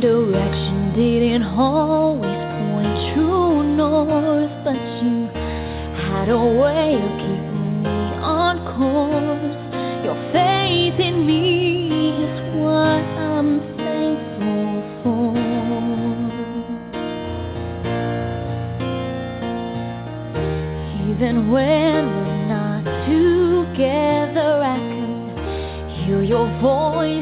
direction didn't always point true north, but you had a way of keeping me on course. Your faith in me is what I'm thankful for. Even when we're not together, I can hear your voice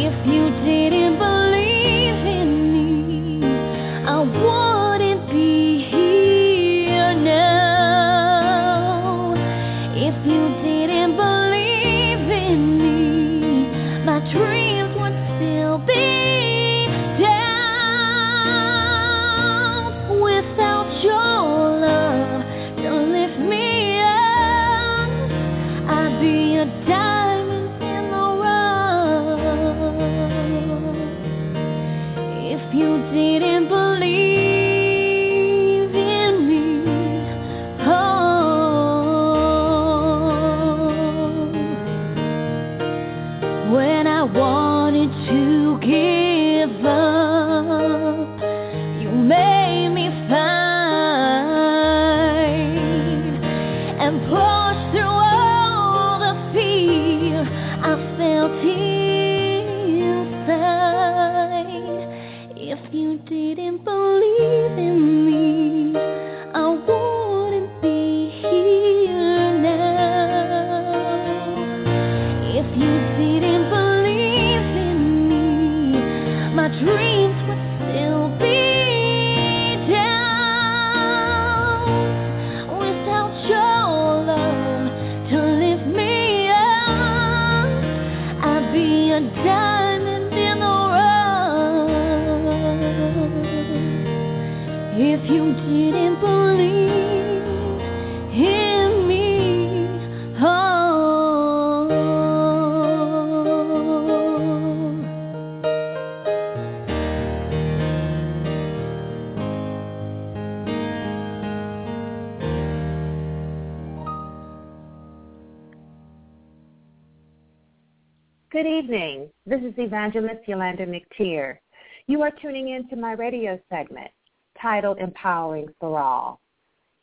If you didn't believe Evangelist Yulander McTier. You are tuning in to my radio segment titled Empowering for All.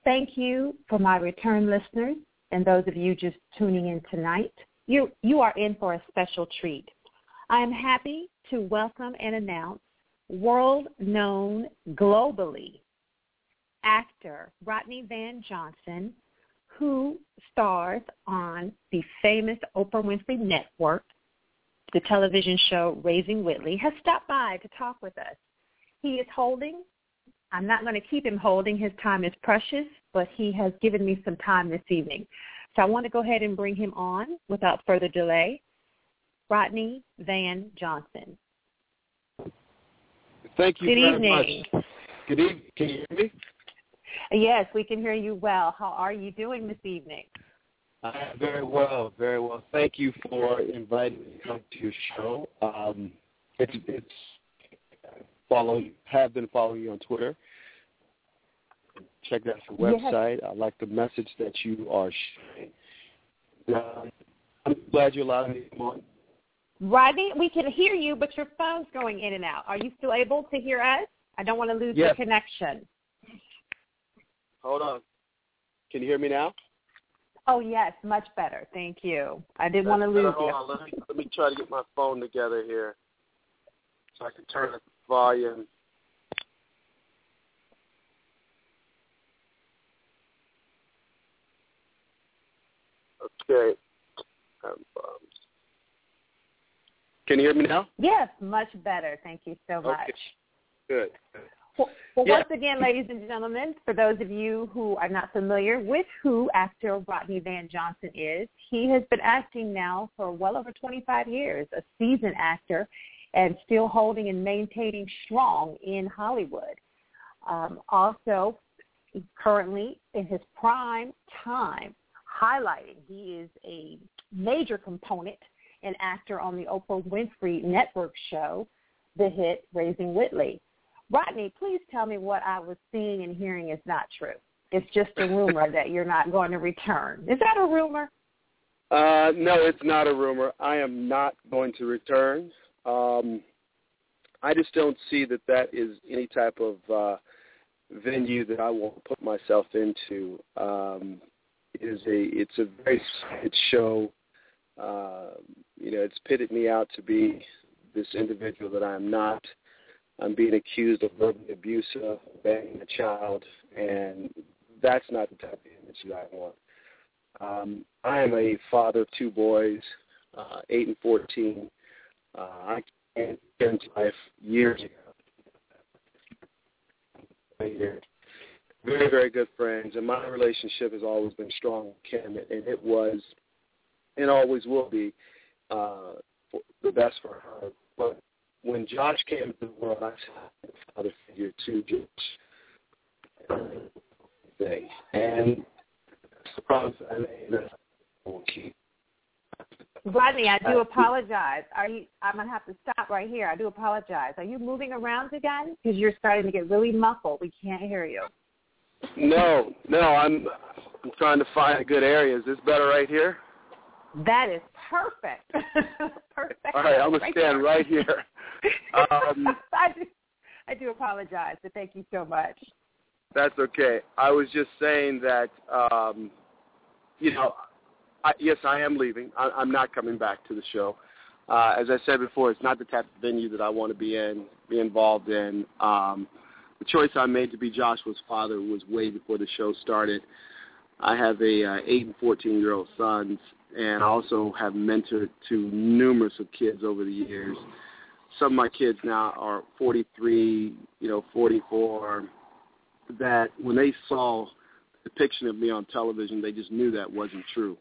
Thank you for my return listeners and those of you just tuning in tonight. You, you are in for a special treat. I am happy to welcome and announce world-known globally actor Rodney Van Johnson, who stars on the famous Oprah Winfrey Network, the television show Raising Whitley, has stopped by to talk with us. He is holding, I'm not going to keep him holding, his time is precious, but he has given me some time this evening. So I want to go ahead and bring him on without further delay. Rodney Van Johnson. Thank you Good very evening. much. Good evening. Can you hear me? Yes, we can hear you well. How are you doing this evening? Uh, very well, very well. Thank you for inviting me to come to your show. Um, it's, it's follow have been following you on Twitter. Check out your website. Yes. I like the message that you are sharing. I'm glad you allowed me to come on. Rodney, we can hear you, but your phone's going in and out. Are you still able to hear us? I don't want to lose yes. the connection. Hold on. Can you hear me now? Oh yes, much better. Thank you. I didn't want to lose hold you. On. Let me let me try to get my phone together here, so I can turn the volume. Okay. Um, can you hear me now? Yes, much better. Thank you so much. Okay. Good. Well, well yeah. once again, ladies and gentlemen, for those of you who are not familiar with who actor Rodney Van Johnson is, he has been acting now for well over 25 years, a seasoned actor, and still holding and maintaining strong in Hollywood. Um, also, currently in his prime time, highlighting he is a major component and actor on the Oprah Winfrey Network show, the hit Raising Whitley. Rodney, please tell me what I was seeing and hearing is not true. It's just a rumor that you're not going to return. Is that a rumor? Uh, no, it's not a rumor. I am not going to return. Um, I just don't see that that is any type of uh, venue that I want to put myself into. Um, it is a it's a very it's show. Uh, you know, it's pitted me out to be this individual that I am not. I'm being accused of verbally abusive, banging a child, and that's not the type of image that I want. Um, I am a father of two boys, uh, eight and fourteen. Uh, I came into life years ago. Very, very good friends, and my relationship has always been strong with Kym, and it was, and always will be, uh, for, the best for her. But when Josh came to the world, I saw a father figure to Josh. Thing. And the promise I made will keep. Rodney, I do uh, apologize. Are you? I'm gonna have to stop right here. I do apologize. Are you moving around again? Because you're starting to get really muffled. We can't hear you. No, no. I'm. I'm trying to find a good area. Is this better right here? That is perfect. perfect. All right, I'm gonna stand right here. Um, I do, I do apologize, but thank you so much. That's okay. I was just saying that, um, you know, I, yes, I am leaving. I, I'm not coming back to the show. Uh, as I said before, it's not the type of venue that I want to be in, be involved in. Um, the choice I made to be Joshua's father was way before the show started. I have a uh, eight and fourteen year old sons, and I also have mentored to numerous of kids over the years. Some of my kids now are 43, you know, 44. That when they saw the depiction of me on television, they just knew that wasn't true,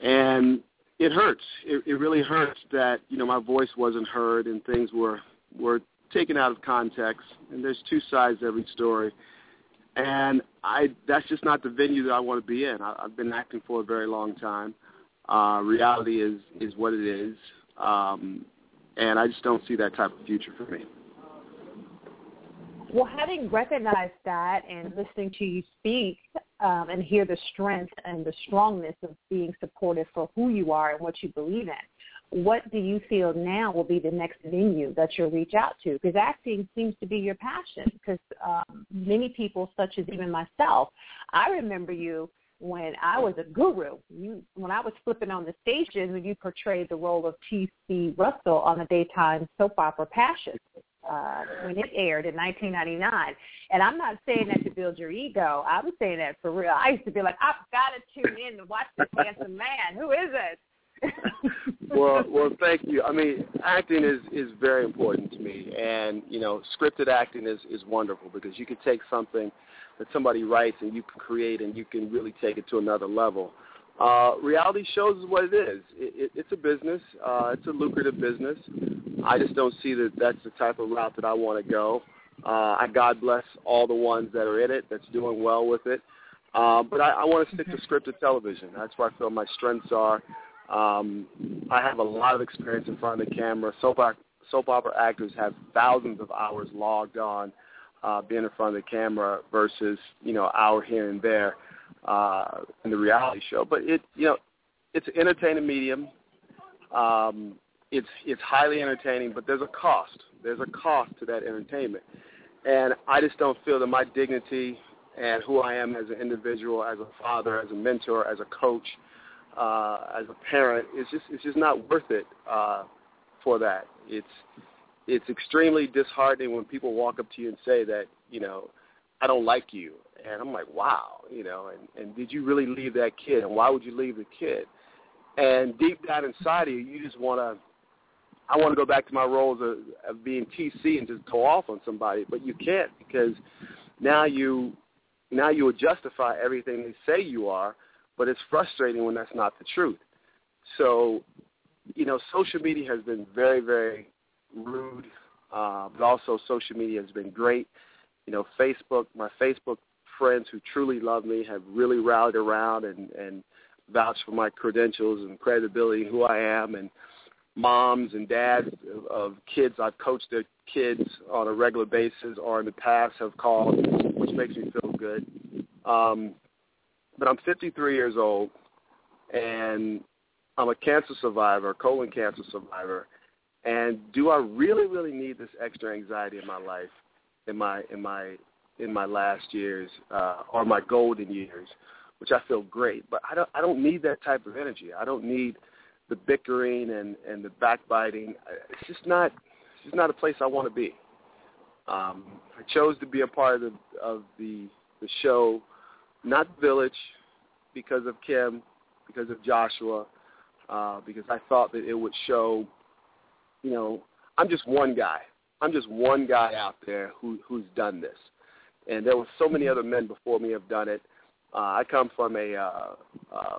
and it hurts. It, it really hurts that you know my voice wasn't heard and things were were taken out of context. And there's two sides to every story and I that's just not the venue that I want to be in. I, I've been acting for a very long time. Uh, reality is is what it is, um, and I just don't see that type of future for me. Well, having recognized that and listening to you speak um, and hear the strength and the strongness of being supported for who you are and what you believe in, what do you feel now will be the next venue that you'll reach out to? Because acting seems to be your passion. Because um, many people, such as even myself, I remember you when I was a guru. You, when I was flipping on the station, when you portrayed the role of T.C. Russell on the daytime soap opera Passion. Uh, when it aired in 1999. And I'm not saying that to build your ego. I'm saying that for real. I used to be like, I've got to tune in to watch this handsome man. Who is it? well, well, thank you. I mean, acting is is very important to me, and you know, scripted acting is is wonderful because you can take something that somebody writes and you can create and you can really take it to another level. Uh, reality shows is what it is. It, it, it's a business. Uh, it's a lucrative business. I just don't see that that's the type of route that I want to go. Uh, I God bless all the ones that are in it, that's doing well with it. Um, but I, I want to stick to scripted television. That's where I feel my strengths are. Um, I have a lot of experience in front of the camera. Soap, soap opera actors have thousands of hours logged on uh, being in front of the camera versus you know hour here and there uh, in the reality show. But it you know it's an entertaining medium. Um, it's it's highly entertaining, but there's a cost. There's a cost to that entertainment, and I just don't feel that my dignity and who I am as an individual, as a father, as a mentor, as a coach, uh, as a parent, is just it's just not worth it uh, for that. It's it's extremely disheartening when people walk up to you and say that you know I don't like you, and I'm like, wow, you know, and and did you really leave that kid, and why would you leave the kid? And deep down inside of you, you just want to. I want to go back to my roles of, of being TC and just go off on somebody, but you can't because now you now you will justify everything they say you are, but it's frustrating when that's not the truth. So, you know, social media has been very, very rude, uh, but also social media has been great. You know, Facebook, my Facebook friends who truly love me have really rallied around and, and vouched for my credentials and credibility, who I am, and moms and dads of, of kids I've coached their kids on a regular basis or in the past have called, which makes me feel good. Um, but I'm 53 years old, and I'm a cancer survivor, colon cancer survivor. And do I really, really need this extra anxiety in my life, in my in my in my last years uh, or my golden years, which I feel great. But I don't I don't need that type of energy. I don't need the bickering and and the backbiting. It's just not it's just not a place I want to be. Um, I chose to be a part of the of the the show, not Village, because of Kym, because of Joshua, uh, because I thought that it would show, you know, I'm just one guy. I'm just one guy out there who who's done this, and there were so many other men before me have done it. Uh, I come from a uh, uh,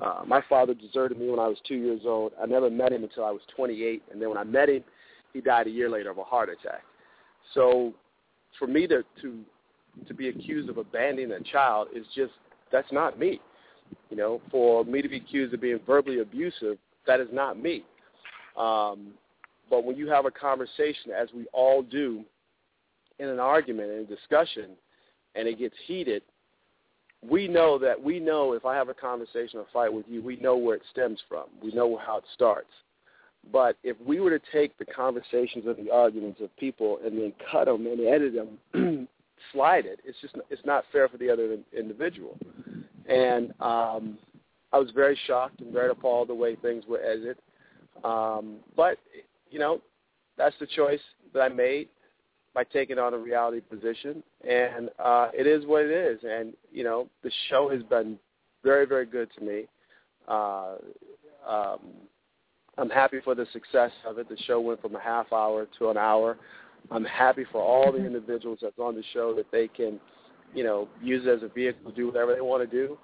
uh, my father deserted me when I was two years old. I never met him until I was 28, and then when I met him, he died a year later of a heart attack. So, for me to to to be accused of abandoning a child is just that's not me. You know, for me to be accused of being verbally abusive, that is not me. Um, but when you have a conversation, as we all do, in an argument, in a discussion, and it gets heated, we know that we know if I have a conversation or fight with you, we know where it stems from. We know how it starts. But if we were to take the conversations or the arguments of people and then cut them and edit them, slide it, it's just it's not fair for the other individual. And um, I was very shocked and very appalled the way things were edited. Um, but you know, that's the choice that I made by taking on a reality position, and uh, it is what it is. And you know, the show has been very, very good to me. Uh, um, I'm happy for the success of it. The show went from a half hour to an hour. I'm happy for all the individuals that's on the show that they can, you know, use it as a vehicle to do whatever they want to do.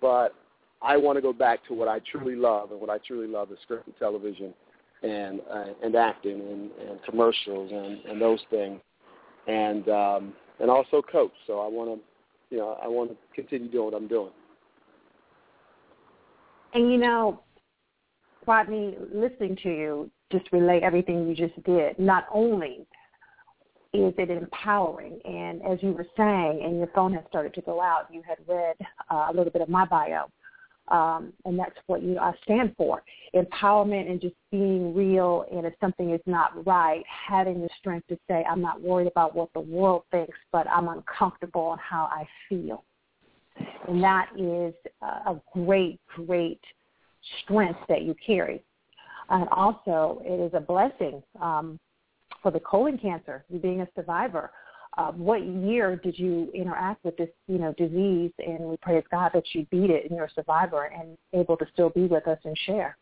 But I want to go back to what I truly love, and what I truly love is scripted television and uh, and acting and, and commercials and, and those things, and um, and also coach. So I want to, you know, I want to continue doing what I'm doing. And you know, Rodney, listening to you just relay everything you just did. Not only is it empowering, and as you were saying, and your phone has started to go out, you had read uh, a little bit of my bio um, and that's what you I stand for. Empowerment and just being real, and if something is not right, having the strength to say, I'm not worried about what the world thinks, but I'm uncomfortable on how I feel. And that is a great, great strength that you carry. And also, it is a blessing um, for the colon cancer, being a survivor uh, what year did you interact with this, you know, disease? And we praise God that you beat it and you're a survivor and able to still be with us and share.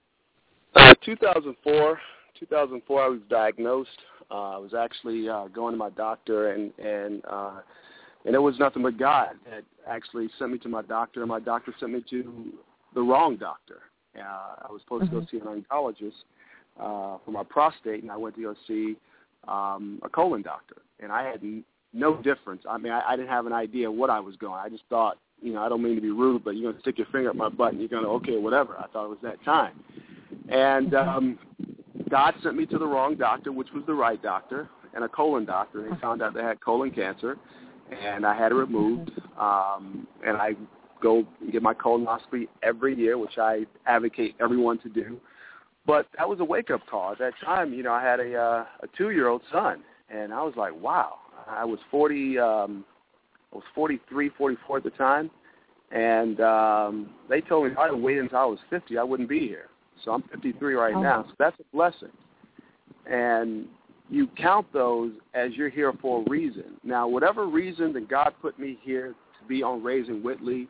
Uh, 2004, 2004, I was diagnosed. Uh, I was actually uh, going to my doctor, and and uh, and it was nothing but God that actually sent me to my doctor, and my doctor sent me to the wrong doctor. Uh, I was supposed mm-hmm. to go mm-hmm. see an oncologist uh, for my prostate, and I went to go see um, a colon doctor, and I had no difference. I mean, I, I didn't have an idea what I was going. I just thought, you know, I don't mean to be rude, but you're gonna stick your finger up my butt and you're gonna okay, whatever. I thought it was that time, and um, God sent me to the wrong doctor, which was the right doctor, and a colon doctor. And they found out they had colon cancer, and I had it removed. Um, and I go get my colonoscopy every year, which I advocate everyone to do. But that was a wake-up call. At that time, you know, I had a uh, a two-year-old son, and I was like, wow. I was 40. Um, I was 43, 44 at the time, and um, they told me if I had waited until I was 50, I wouldn't be here. So I'm 53 right oh. now. So that's a blessing. And you count those as you're here for a reason. Now, whatever reason that God put me here to be on Raising Whitley,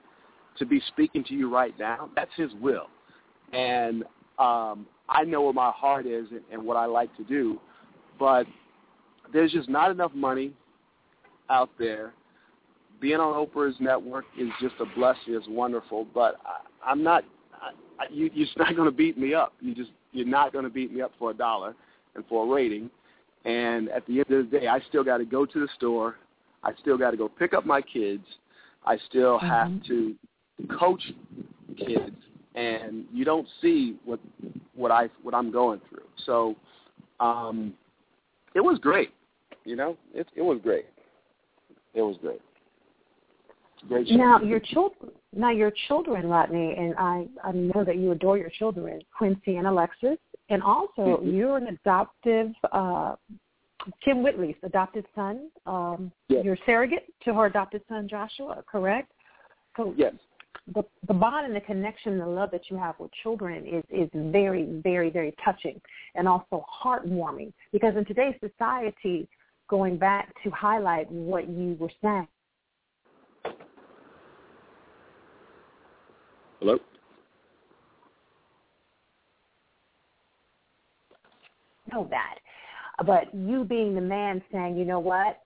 to be speaking to you right now, that's His will. And um, I know where my heart is and, and what I like to do, but there's just not enough money out there. Being on Oprah's network is just a blessing. It's wonderful, but I, I'm not. I, you, you're not going to beat me up. You just you're not going to beat me up for a dollar and for a rating. And at the end of the day, I still got to go to the store. I still got to go pick up my kids. I still mm-hmm. have to coach kids, and you don't see what what I what I'm going through. So um, it was great. You know, it it was great. It was great. Great show. Now your children, now your children, Rodney, and I, I know that you adore your children, Quincy and Alexis, and also mm-hmm. you're an adoptive, uh, Kym Whitley's adopted son. Um, yes. You're surrogate to her adopted son Joshua, correct? So yes. The, the bond and the connection and the love that you have with children is, is very, very, very touching and also heartwarming because in today's society, going back to highlight what you were saying, Hello? Know that. But you being the man saying, you know what?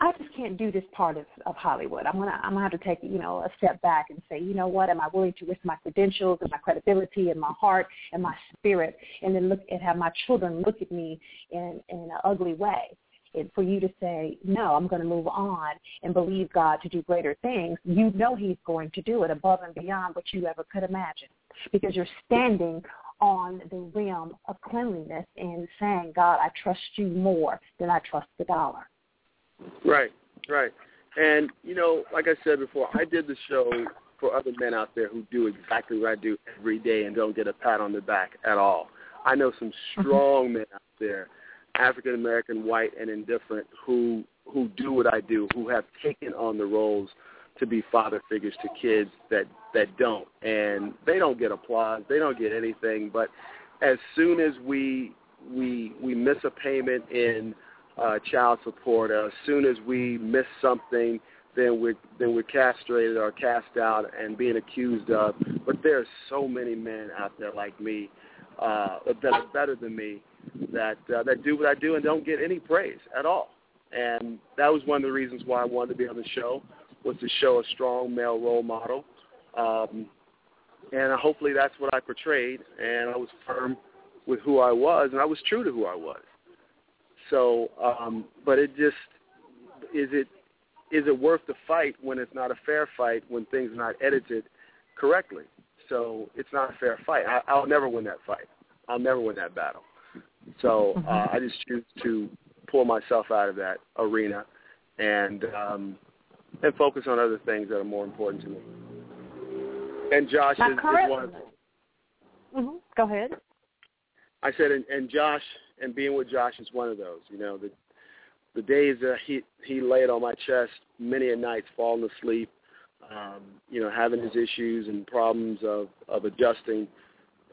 I just can't do this part of, of Hollywood. I'm gonna I'm gonna have to take you know a step back and say, you know what? Am I willing to risk my credentials and my credibility and my heart and my spirit, and then look and have my children look at me in in an ugly way? And for you to say, no, I'm going to move on and believe God to do greater things, you know He's going to do it above and beyond what you ever could imagine because you're standing on the realm of cleanliness and saying, God, I trust you more than I trust the dollar. Right, right. And, you know, like I said before, I did the show for other men out there who do exactly what I do every day and don't get a pat on the back at all. I know some mm-hmm. strong men out there African American, white, and indifferent who who do what I do, who have taken on the roles to be father figures to kids that that don't, and they don't get applause, they don't get anything. But as soon as we we we miss a payment in uh, child support, uh, as soon as we miss something, then we're then we're castrated or cast out and being accused of. But there are so many men out there like me uh, that are better than me that uh, that do what I do and don't get any praise at all. And that was one of the reasons why I wanted to be on the show was to show a strong male role model. Um, and hopefully that's what I portrayed. And I was firm with who I was, and I was true to who I was. So, um, but it just is it is it worth the fight when it's not a fair fight when things are not edited correctly? So it's not a fair fight. I, I'll never win that fight. I'll never win that battle. So mm-hmm. uh, I just choose to pull myself out of that arena and um, and focus on other things that are more important to me. And Josh is, is one. Of, Mm-hmm. Go ahead. I said, and, and Josh, and being with Josh is one of those. You know, the the days that he he laid on my chest many a nights, falling asleep, um, you know, having his issues and problems of of adjusting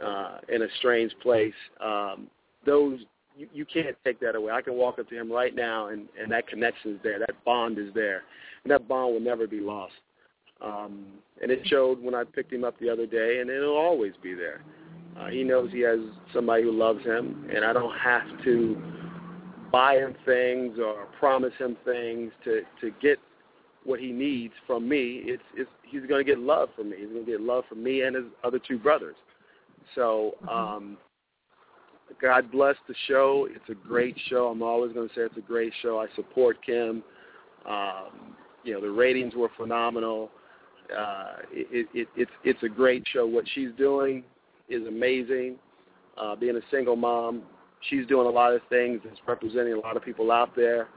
uh, in a strange place. Um, those you, you can't take that away. I can walk up to him right now, and and that connection is there. That bond is there, and that bond will never be lost. Um, and it showed when I picked him up the other day, and it'll always be there. Uh, he knows he has somebody who loves him, and I don't have to buy him things or promise him things to to get what he needs from me. It's, it's he's going to get love from me. He's going to get love from me and his other two brothers. So mm-hmm. um, God bless the show. It's a great show. I'm always going to say it's a great show. I support Kym. Um, you know, the ratings were phenomenal. Uh, it, it, it's it's a great show. What she's doing is amazing. Uh, being a single mom, she's doing a lot of things that's representing a lot of people out there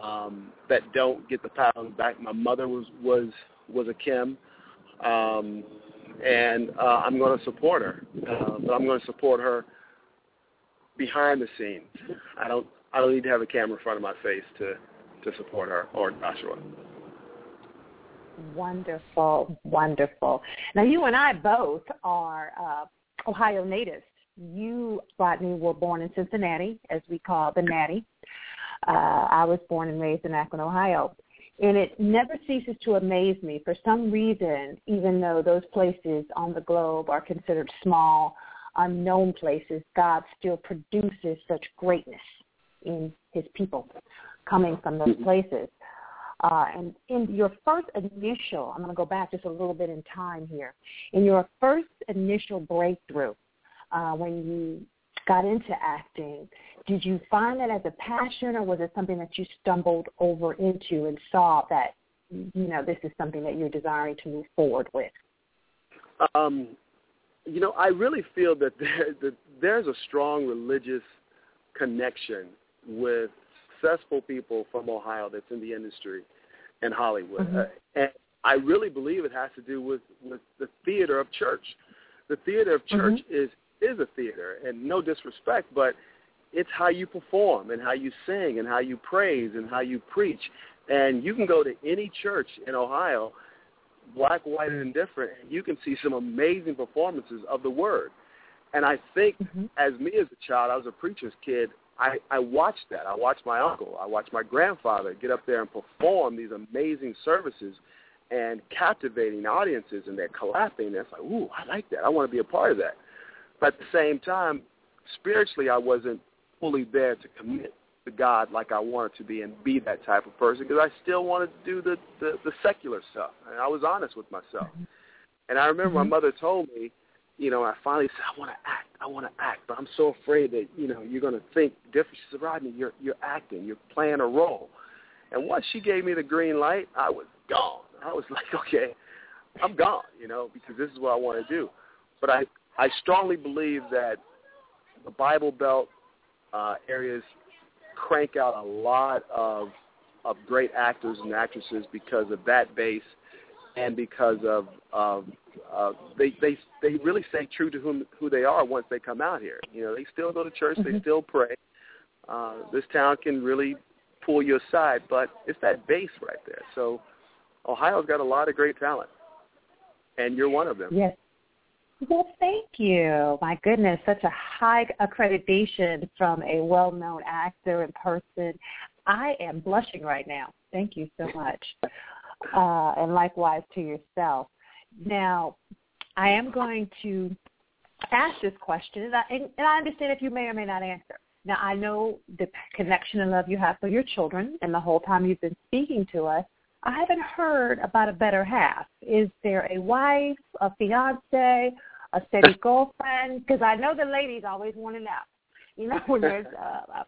um, that don't get the pat on the back. My mother was was was a Kym, um, and uh, I'm going to support her. Uh, but I'm going to support her behind the scenes. I don't I don't need to have a camera in front of my face to to support her or Joshua. Wonderful, wonderful. Now you and I both are uh, Ohio natives. You, Rodney, were born in Cincinnati, as we call the Natty. Uh, I was born and raised in Akron, Ohio. And it never ceases to amaze me. For some reason, even though those places on the globe are considered small, unknown places, God still produces such greatness in his people coming from those mm-hmm. places. Uh, and in your first initial, I'm going to go back just a little bit in time here. In your first initial breakthrough, uh, when you got into acting, did you find that as a passion, or was it something that you stumbled over into and saw that you know this is something that you're desiring to move forward with? Um, you know, I really feel that, there, that there's a strong religious connection with successful people from Ohio that's in the industry and Hollywood. Mm-hmm. Uh, and I really believe it has to do with, with the theater of church. The theater of church mm-hmm. is is a theater, and no disrespect, but it's how you perform and how you sing and how you praise and how you preach. And you can go to any church in Ohio, black, white, and indifferent, and you can see some amazing performances of the word. And I think mm-hmm. as me as a child, I was a preacher's kid, I, I watched that. I watched my uncle. I watched my grandfather get up there and perform these amazing services and captivating audiences, and they're clapping. And it's like, ooh, I like that. I want to be a part of that. But at the same time, spiritually, I wasn't fully there to commit to God like I wanted to be and be that type of person because I still wanted to do the, the, the secular stuff. And I was honest with myself. Mm-hmm. And I remember mm-hmm. my mother told me, you know, I finally said, I want to act. I want to act, but I'm so afraid that, you know, you're going to think different. She said, Rodney, you're, you're acting. You're playing a role. And once she gave me the green light, I was gone. I was like, okay, I'm gone, you know, because this is what I want to do. But I, I strongly believe that the Bible Belt uh, areas crank out a lot of of great actors and actresses because of that base and because of of uh, they they they really stay true to whom who they are once they come out here. You know, they still go to church, mm-hmm. they still pray. Uh, this town can really pull you aside, but it's that base right there. So Ohio's got a lot of great talent, and you're one of them. Yes. Well, thank you. My goodness, such a high accreditation from a well-known actor and person. I am blushing right now. Thank you so much. Uh, and likewise to yourself. Now, I am going to ask this question, and I, and, and I understand if you may or may not answer. Now, I know the connection and love you have for your children, and the whole time you've been speaking to us, I haven't heard about a better half. Is there a wife, a fiance, a steady girlfriend? Because I know the ladies always want to know. You know, when there's a, a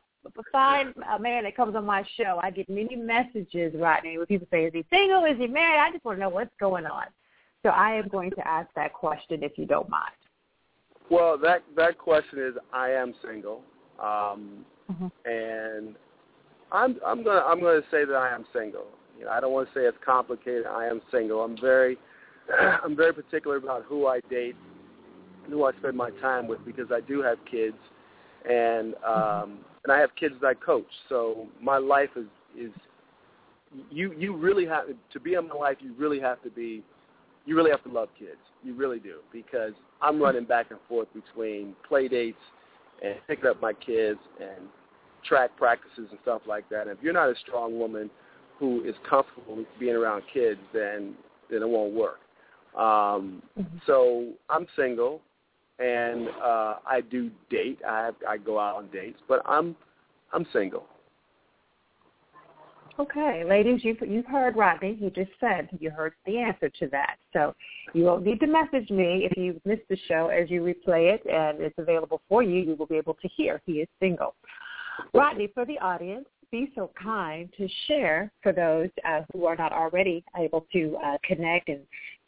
fine a man that comes on my show, I get many messages right now where people say, "Is he single? Is he married?" I just want to know what's going on. So I am going to ask that question if you don't mind. Well, that that question is, I am single, um, mm-hmm. and I'm I'm gonna I'm gonna say that I am single. You know, I don't want to say it's complicated. I am single. I'm very I'm very particular about who I date, who I spend my time with, because I do have kids, and um, and I have kids that I coach. So my life is is you you really have to be in my life. You really have to be you really have to love kids. You really do because I'm running back and forth between play dates and picking up my kids and track practices and stuff like that. And if you're not a strong woman who is comfortable being around kids, then then it won't work. Um, mm-hmm. So I'm single, and uh, I do date. I I go out on dates, but I'm I'm single. Okay, ladies, you've you've heard Rodney. He just said you heard the answer to that. So you won't need to message me if you missed the show as you replay it, and it's available for you. You will be able to hear. He is single. Rodney, for the audience, be so kind to share for those uh, who are not already able to uh, connect and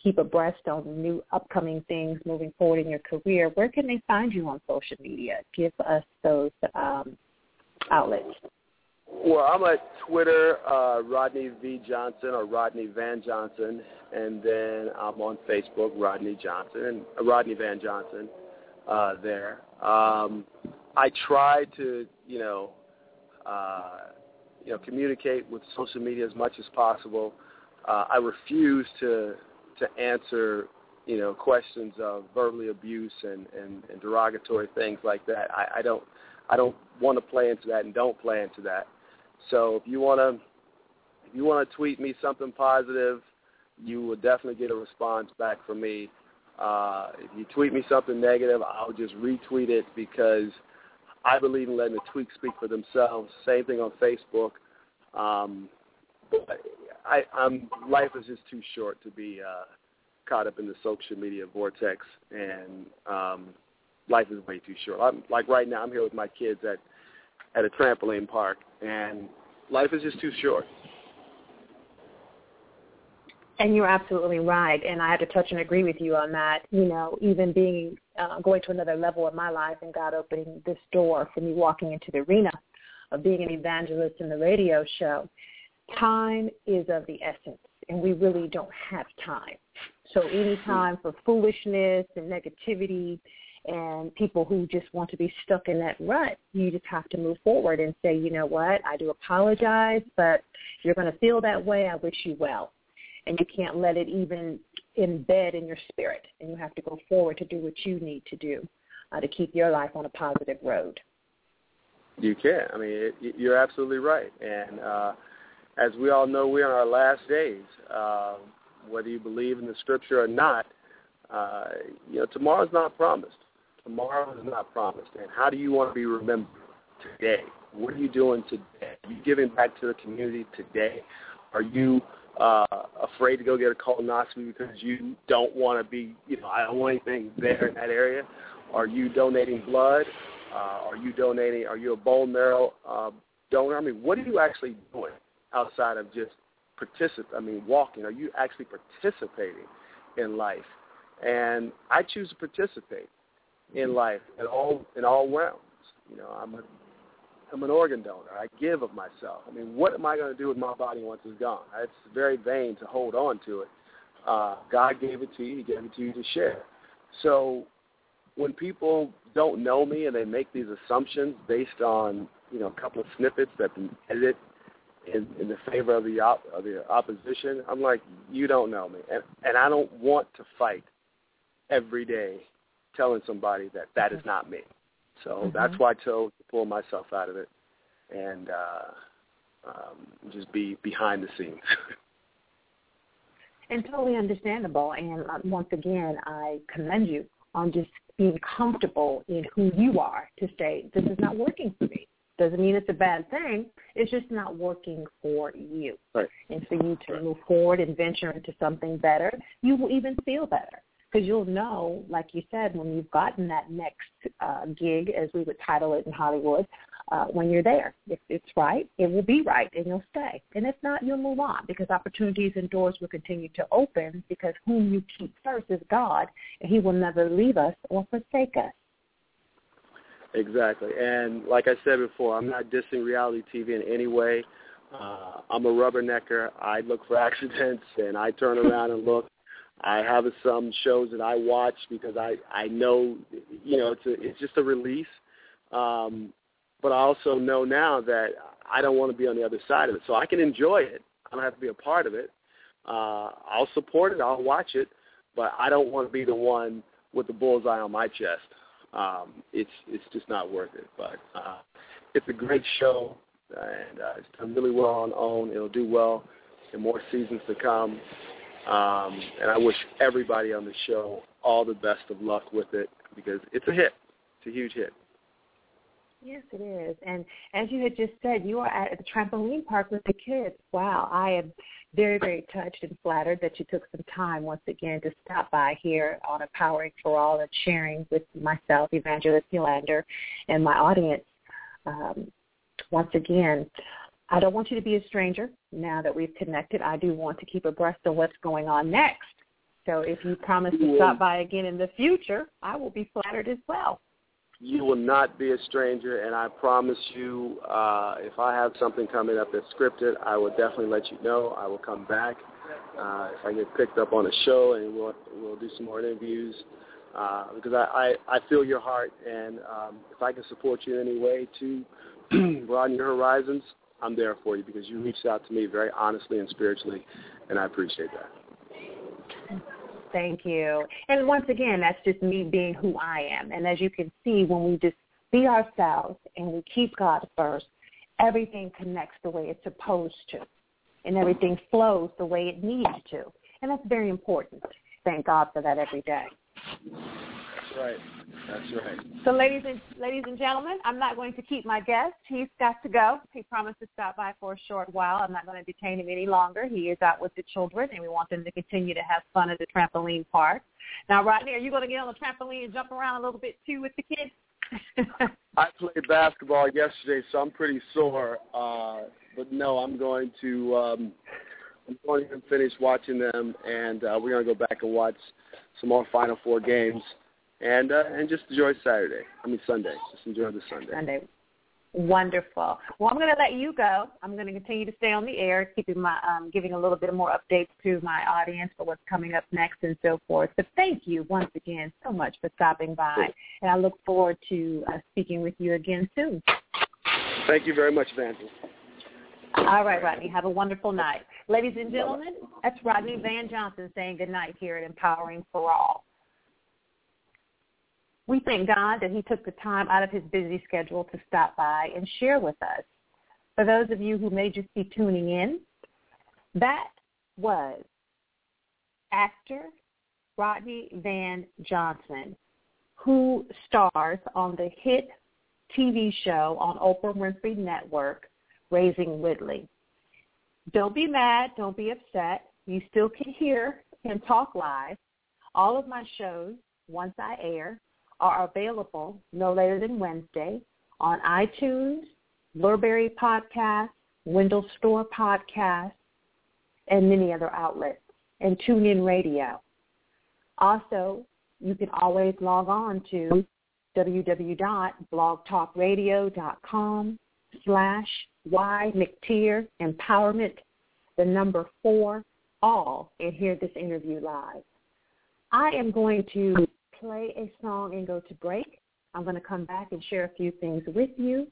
keep abreast on new upcoming things moving forward in your career. Where can they find you on social media? Give us those um, outlets. Well, I'm at Twitter, uh, Rodney V Johnson or Rodney Van Johnson, and then I'm on Facebook, Rodney Johnson and uh, Rodney Van Johnson. Uh, there, um, I try to, you know, uh, you know, communicate with social media as much as possible. Uh, I refuse to to answer, you know, questions of verbally abuse and, and, and derogatory things like that. I, I don't I don't want to play into that and don't play into that. So if you want to if you want to tweet me something positive, you will definitely get a response back from me. Uh, if you tweet me something negative, I'll just retweet it because I believe in letting the tweets speak for themselves. Same thing on Facebook. Um, I, I'm life is just too short to be uh, caught up in the social media vortex, and um, life is way too short. I'm like right now, I'm here with my kids at at a trampoline park, and life is just too short. And you're absolutely right, and I have to touch and agree with you on that. You know, even being uh, going to another level of my life, and God opening this door for me walking into the arena of being an evangelist in the radio show. Time is of the essence, and we really don't have time. So any time for foolishness and negativity and people who just want to be stuck in that rut, you just have to move forward and say, you know what, I do apologize, but you're going to feel that way. I wish you well. And you can't let it even embed in your spirit, and you have to go forward to do what you need to do uh, to keep your life on a positive road. You can. I mean, it, you're absolutely right. And uh, as we all know, we're in our last days. Uh, whether you believe in the scripture or not, uh, you know, tomorrow's not promised. Tomorrow is not promised. And how do you want to be remembered today? What are you doing today? Are you giving back to the community today? Are you uh, afraid to go get a colonoscopy because you don't want to be, you know, I don't want anything there in that area? Are you donating blood? Uh, are you donating? Are you a bone marrow uh, donor? I mean, what are you actually doing outside of just participate? I mean, walking. Are you actually participating in life? And I choose to participate in life in all in all realms. You know, I'm a I'm an organ donor. I give of myself. I mean, what am I going to do with my body once it's gone? It's very vain to hold on to it. Uh, God gave it to you. He gave it to you to share. So when people don't know me and they make these assumptions based on you know a couple of snippets that been edited in, in the favor of the op, of the opposition, I'm like, you don't know me, and and I don't want to fight every day telling somebody that that is not me. So mm-hmm. that's why I chose to pull myself out of it and uh, um, just be behind the scenes. and totally understandable. And uh, once again, I commend you on just being comfortable in who you are to say, this is not working for me. Doesn't mean it's a bad thing. It's just not working for you. Right. And for you to right. move forward and venture into something better, you will even feel better because you'll know, like you said, when you've gotten that next uh, gig, as we would title it in Hollywood, uh, when you're there. If it's right, it will be right, and you'll stay. And if not, you'll move on because opportunities and doors will continue to open because whom you keep first is God, and He will never leave us or forsake us. Exactly. And like I said before, I'm not dissing reality TV in any way. Uh, I'm a rubbernecker. I look for accidents, and I turn around and look I have some shows that I watch because I I know you know it's a, it's just a release, um, but I also know now that I don't want to be on the other side of it, so I can enjoy it. I don't have to be a part of it. Uh, I'll support it. I'll watch it, but I don't want to be the one with the bullseye on my chest. Um, it's it's just not worth it. But uh, it's a great show, and uh, it's done really well on OWN. It'll do well in more seasons to come. Um, and I wish everybody on the show all the best of luck with it because it's a hit. It's a huge hit. Yes, it is. And as you had just said, you are at the trampoline park with the kids. Wow, I am very, very touched and flattered that you took some time once again to stop by here on Empowering for All and sharing with myself, Evangelist Yulander, and my audience. Um, once again, I don't want you to be a stranger now that we've connected. I do want to keep abreast of what's going on next. So if you promise to stop by again in the future, I will be flattered as well you will not be a stranger, and I promise you, uh, if I have something coming up that's scripted, I will definitely let you know. I will come back uh, if I get picked up on a show, and we'll we'll do some more interviews uh, because I, I I feel your heart, and um, if I can support you in any way to broaden your horizons, I'm there for you because you reached out to me very honestly and spiritually, and I appreciate that. Thank you. And once again, that's just me being who I am. And as you can see, when we just be ourselves and we keep God first, everything connects the way it's supposed to. And everything flows the way it needs to. And that's very important. Thank God for that every day. That's right. That's right. So, ladies and ladies and gentlemen, I'm not going to keep my guest. He's got to go. He promised to stop by for a short while. I'm not going to detain him any longer. He is out with the children, and we want them to continue to have fun at the trampoline park. Now, Rodney, are you going to get on the trampoline and jump around a little bit too with the kids? I played basketball yesterday, so I'm pretty sore. Uh, but no, I'm going to. Um, I'm going to finish watching them, and uh, we're going to go back and watch some more Final Four games and uh, and just enjoy Saturday. I mean Sunday. Just enjoy the Sunday. Sunday. Wonderful. Well, I'm going to let you go. I'm going to continue to stay on the air, keeping my um, giving a little bit more updates to my audience for what's coming up next and so forth. But thank you once again so much for stopping by, and I look forward to uh, speaking with you again soon. Thank you very much, Evangeline. All right, Rodney. Have a wonderful night. Ladies and gentlemen, that's Rodney Van Johnson saying good night here at Empowering for All. We thank God that he took the time out of his busy schedule to stop by and share with us. For those of you who may just be tuning in, that was actor Rodney Van Johnson, who stars on the hit TV show on Oprah Winfrey Network, Raising Whitley. Don't be mad. Don't be upset. You still can hear him talk live. All of my shows, once I air, are available no later than Wednesday on iTunes, Blubrry Podcast, Windows Store Podcast, and many other outlets, and TuneIn Radio. Also, you can always log on to www.blogtalkradio.com slash Y McTier Empowerment, the number four, all, and hear this interview live. I am going to play a song and go to break. I'm going to come back and share a few things with you,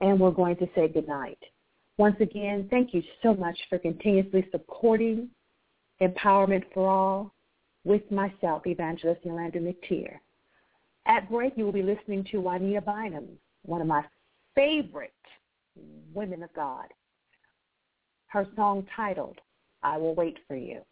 and we're going to say goodnight. Once again, thank you so much for continuously supporting Empowerment for All with myself, Evangelist Yulander McTier. At break, you will be listening to Juanita Bynum, one of my favorite women of God. Her song titled, I Will Wait for You.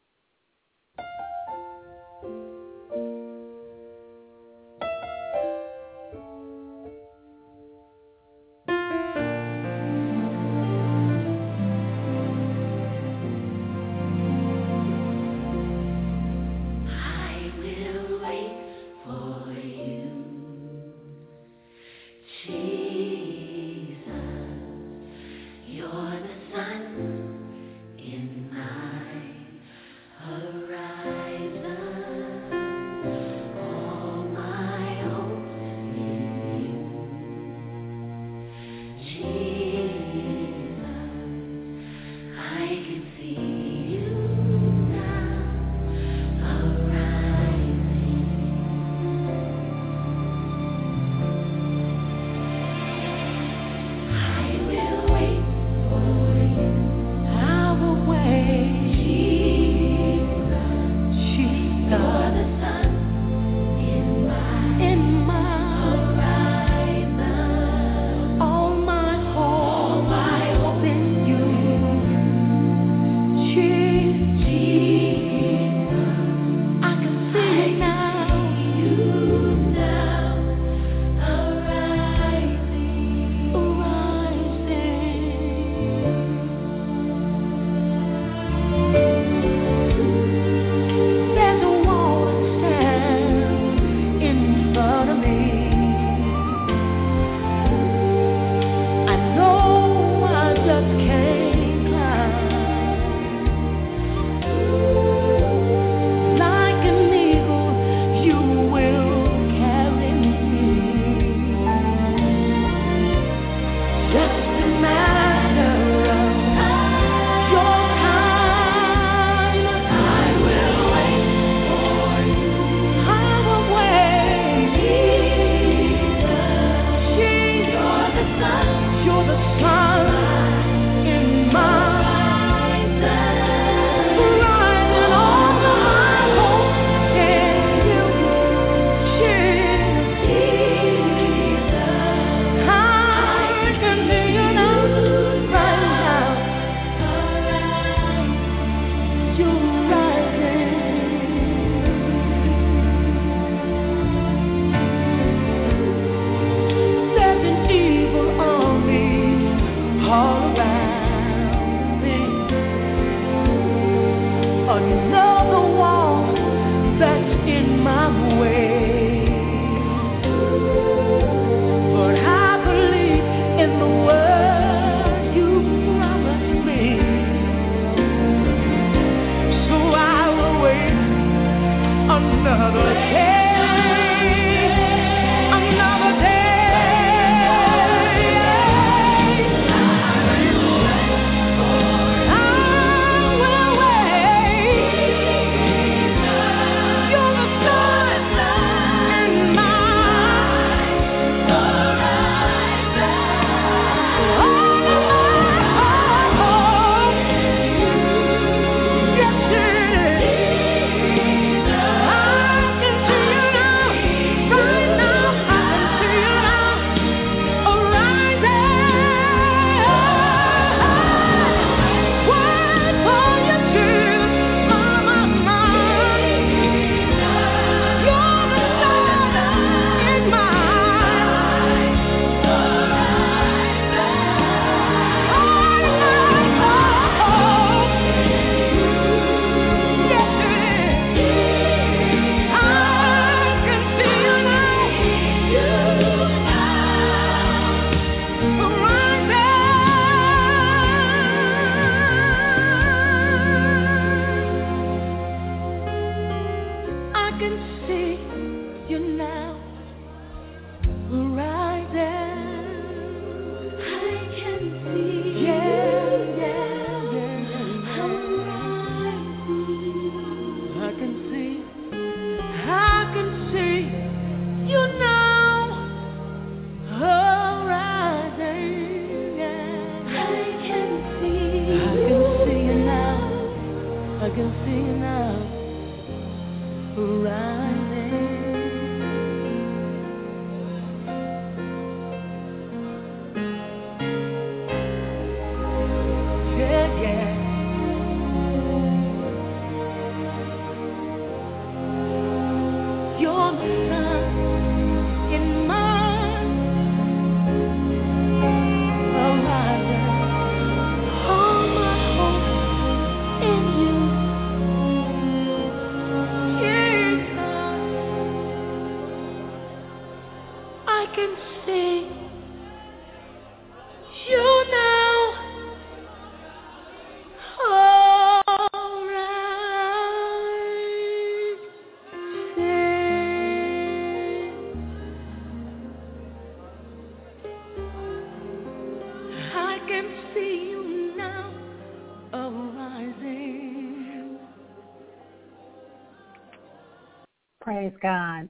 Praise God.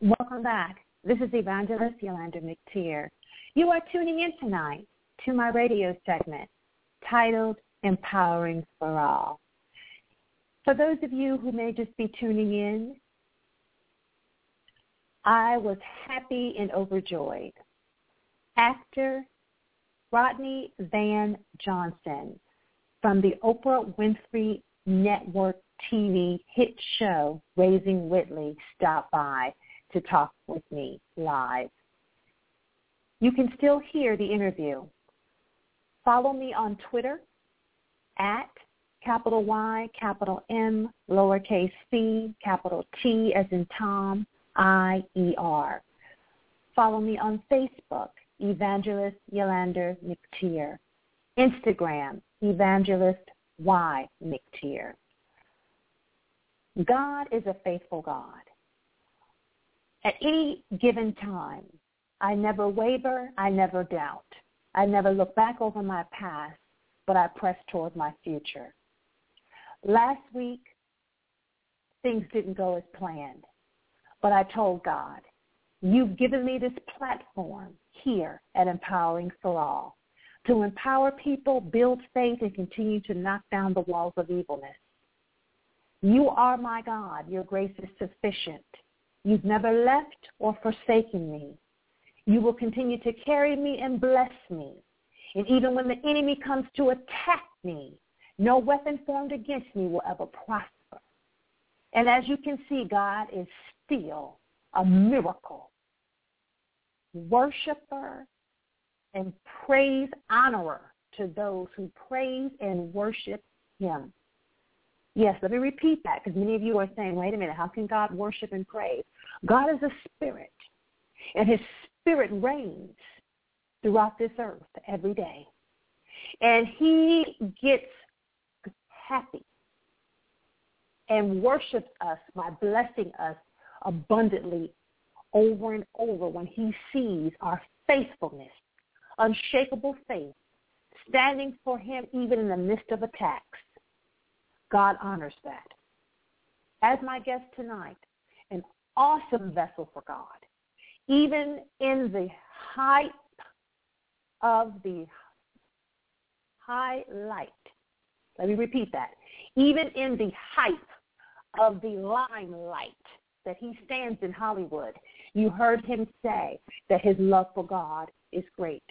Welcome back. This is Evangelist Yulander McTier. You are tuning in tonight to my radio segment titled Empowering for All. For those of you who may just be tuning in, I was happy and overjoyed. Actor Rodney Van Johnson from the Oprah Winfrey Network TV hit show, Raising Whitley, stopped by to talk with me live. You can still hear the interview. Follow me on Twitter at capital Y, capital M, lowercase c, capital T as in Tom, I-E-R. Follow me on Facebook, Evangelist Yulander McTier. Instagram, Evangelist Y McTier. God is a faithful God. At any given time, I never waver, I never doubt. I never look back over my past, but I press toward my future. Last week, things didn't go as planned, but I told God, you've given me this platform here at Empowering for All to empower people, build faith, and continue to knock down the walls of evilness. You are my God. Your grace is sufficient. You've never left or forsaken me. You will continue to carry me and bless me. And even when the enemy comes to attack me, no weapon formed against me will ever prosper. And as you can see, God is still a miracle. Worshiper and praise honorer to those who praise and worship him. Yes, let me repeat that because many of you are saying, wait a minute, how can God worship and praise? God is a spirit, and his spirit reigns throughout this earth every day. And he gets happy and worships us by blessing us abundantly over and over when he sees our faithfulness, unshakable faith, standing for him even in the midst of attacks. God honors that. As my guest tonight, an awesome vessel for God, even in the height of the highlight. Let me repeat that. Even in the height of the limelight that he stands in Hollywood, you heard him say that his love for God is great.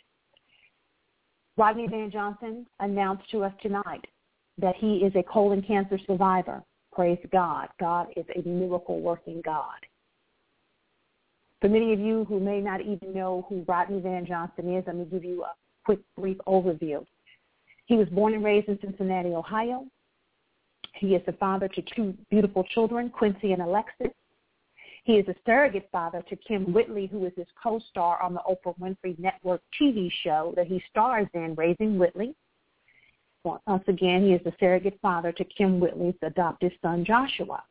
Rodney Van Johnson announced to us tonight that he is a colon cancer survivor. Praise God. God is a miracle working God. For many of you who may not even know who Rodney Van Johnson is, let me give you a quick, brief overview. He was born and raised in Cincinnati, Ohio. He is the father to two beautiful children, Quincy and Alexis. He is a surrogate father to Kym Whitley, who is his co-star on the Oprah Winfrey Network TV show that he stars in, Raising Whitley. Once again, he is the surrogate father to Kym Whitley's adopted son, Joshua.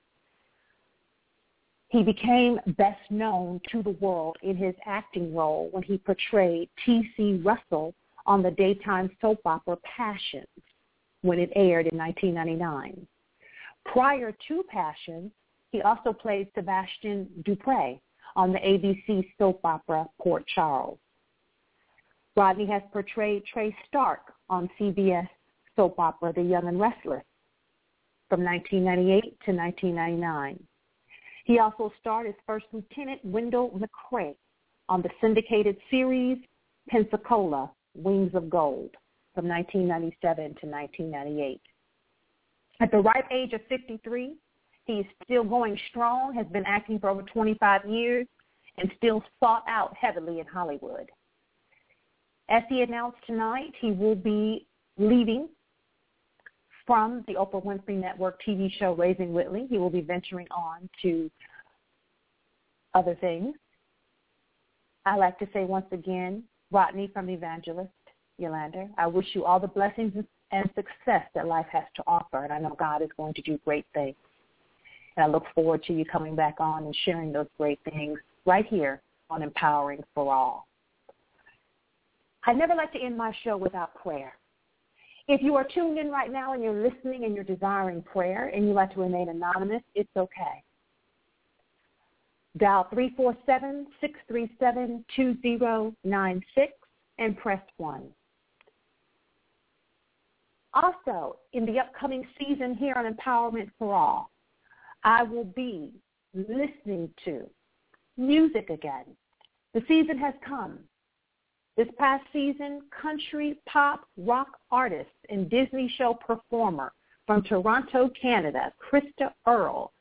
He became best known to the world in his acting role when he portrayed T.C. Russell on the daytime soap opera Passions when it aired in 1999. Prior to Passions, he also played Sebastian Dupre on the ABC soap opera Port Charles. Rodney has portrayed Trey Stark on CBS soap opera The Young and Restless from 1998 to 1999. He also starred as First Lieutenant Wendell McCrae on the syndicated series Pensacola, Wings of Gold from 1997 to 1998. At the ripe age of 53, he is still going strong, has been acting for over 25 years, and still sought out heavily in Hollywood. As he announced tonight, he will be leaving from the Oprah Winfrey Network TV show Raising Whitley. He will be venturing on to other things. I like to say once again, Rodney from Evangelist Yulander, I wish you all the blessings and success that life has to offer, and I know God is going to do great things. And I look forward to you coming back on and sharing those great things right here on Empowering for All. I never like to end my show without prayer. If you are tuned in right now and you're listening and you're desiring prayer and you like to remain anonymous, it's okay. Dial 347-637-2096 and press 1. Also, in the upcoming season here on Empowerment for All, I will be listening to music again. The season has come. This past season, country, pop, rock artist and Disney show performer from Toronto, Canada, Krista Earle,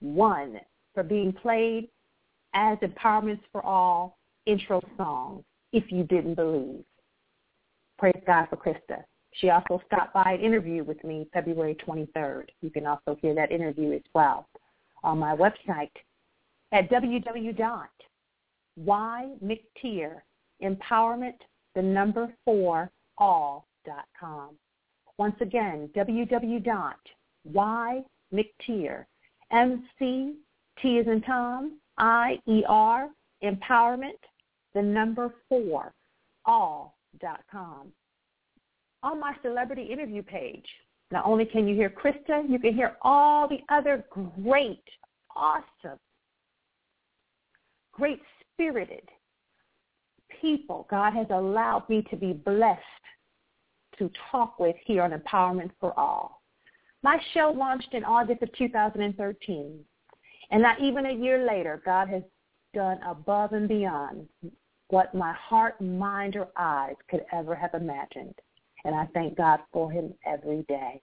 won for being played as Empowerments for All intro song, If You Didn't Believe. Praise God for Krista. She also stopped by an interview with me February 23rd. You can also hear that interview as well on my website at www.ymctier.com empowerment, the number four, all dot com. Once again, www.ymctier, M-C, T is in Tom, I-E-R, empowerment, the number four, all dot com. On my celebrity interview page, not only can you hear Krista, you can hear all the other great, awesome, great spirited, people God has allowed me to be blessed to talk with here on Empowerment for All. My show launched in August of 2013, and not even a year later, God has done above and beyond what my heart, mind, or eyes could ever have imagined. And I thank God for him every day.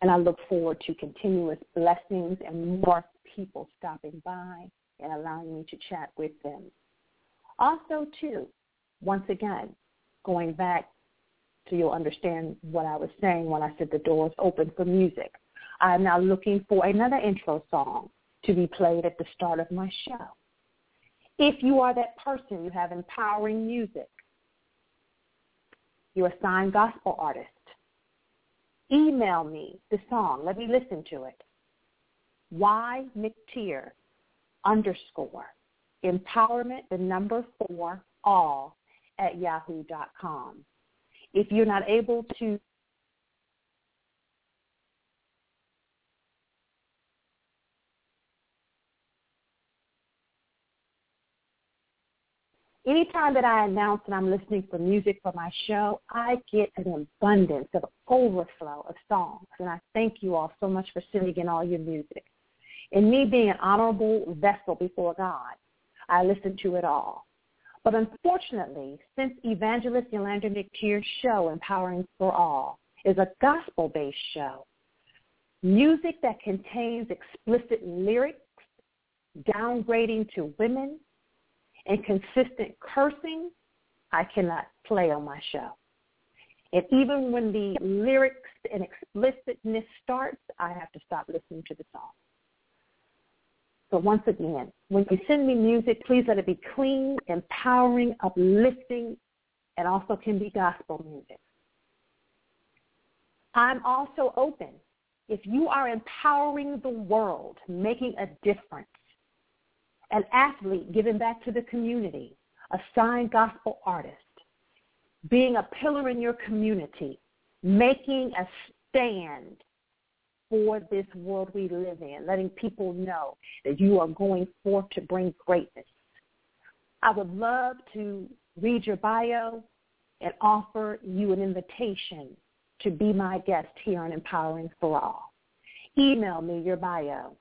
And I look forward to continuous blessings and more people stopping by and allowing me to chat with them. Also, too, once again, going back so you'll understand what I was saying when I said the door is open for music. I am now looking for another intro song to be played at the start of my show. If you are that person, you have empowering music. You're a signed gospel artist. Email me the song. Let me listen to it. Y McTier underscore empowerment, the number four, all at yahoo.com. If you're not able to anytime that I announce that I'm listening for music for my show, I get an abundance of overflow of songs. And I thank you all so much for sending in all your music. And me being an honorable vessel before God, I listen to it all. But unfortunately, since Evangelist Yulander McTier's show, Empowering for All, is a gospel-based show, music that contains explicit lyrics, downgrading to women, and consistent cursing, I cannot play on my show. And even when the lyrics and explicitness starts, I have to stop listening to the song. So once again, when you send me music, please let it be clean, empowering, uplifting, and also can be gospel music. I'm also open. If you are empowering the world, making a difference, an athlete giving back to the community, a signed gospel artist, being a pillar in your community, making a stand for this world we live in, letting people know that you are going forth to bring greatness. I would love to read your bio and offer you an invitation to be my guest here on Empowering for All. Email me your bio.